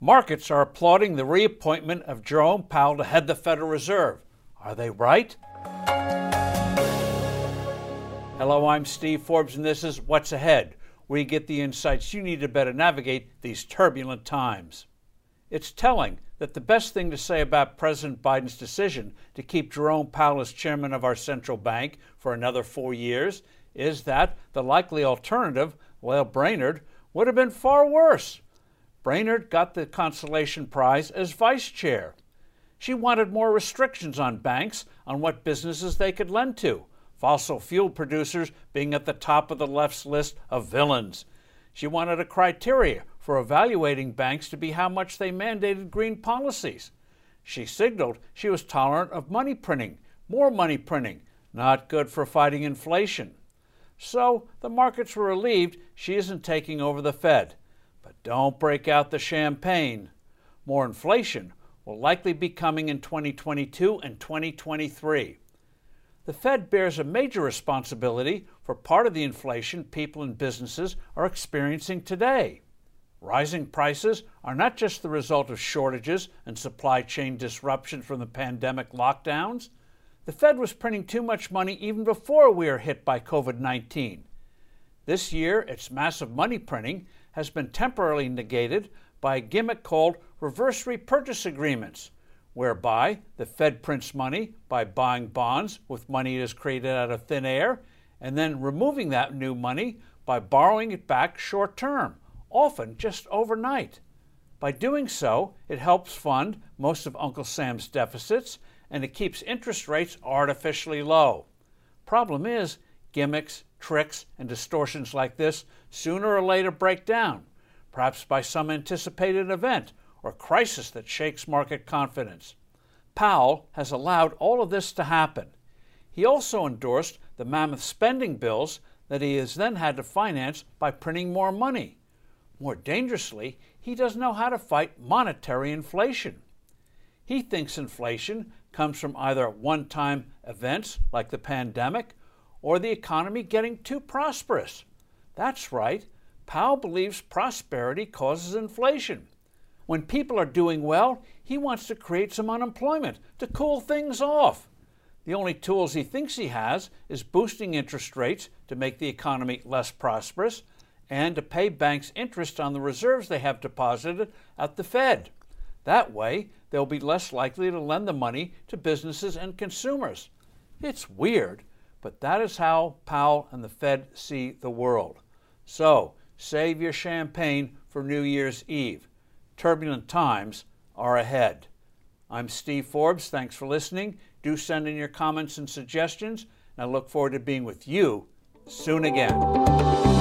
Markets are applauding the reappointment of Jerome Powell to head the Federal Reserve. Are they right? Hello, I'm Steve Forbes, and this is What's Ahead, where you get the insights you need to better navigate these turbulent times. It's telling that the best thing to say about President Biden's decision to keep Jerome Powell as chairman of our central bank for another four years is that the likely alternative, Lael Brainard, would have been far worse. Brainard got the consolation prize as vice chair. She wanted more restrictions on banks on what businesses they could lend to, fossil fuel producers being at the top of the left's list of villains. She wanted a criteria for evaluating banks to be how much they mandated green policies. She signaled she was tolerant of money printing, more money printing, not good for fighting inflation. So the markets were relieved she isn't taking over the Fed. Don't break out the champagne. More inflation will likely be coming in 2022 and 2023. The Fed bears a major responsibility for part of the inflation people and businesses are experiencing today. Rising prices are not just the result of shortages and supply chain disruption from the pandemic lockdowns. The Fed was printing too much money even before we were hit by COVID 19. This year, its massive money printing has been temporarily negated by a gimmick called reverse repurchase agreements, whereby the Fed prints money by buying bonds with money it has created out of thin air and then removing that new money by borrowing it back short term, often just overnight. By doing so, it helps fund most of Uncle Sam's deficits and it keeps interest rates artificially low. Problem is, gimmicks, tricks, and distortions like this sooner or later break down, perhaps by some anticipated event or crisis that shakes market confidence. Powell has allowed all of this to happen. He also endorsed the mammoth spending bills that he has then had to finance by printing more money. More dangerously, he doesn't know how to fight monetary inflation. He thinks inflation comes from either one time events like the pandemic or the economy getting too prosperous. That's right, Powell believes prosperity causes inflation. When people are doing well, he wants to create some unemployment to cool things off. The only tools he thinks he has is boosting interest rates to make the economy less prosperous and to pay banks interest on the reserves they have deposited at the Fed. That way, they'll be less likely to lend the money to businesses and consumers. It's weird, but that is how Powell and the Fed see the world. So, save your champagne for New Year's Eve. Turbulent times are ahead. I'm Steve Forbes. Thanks for listening. Do send in your comments and suggestions, and I look forward to being with you soon again.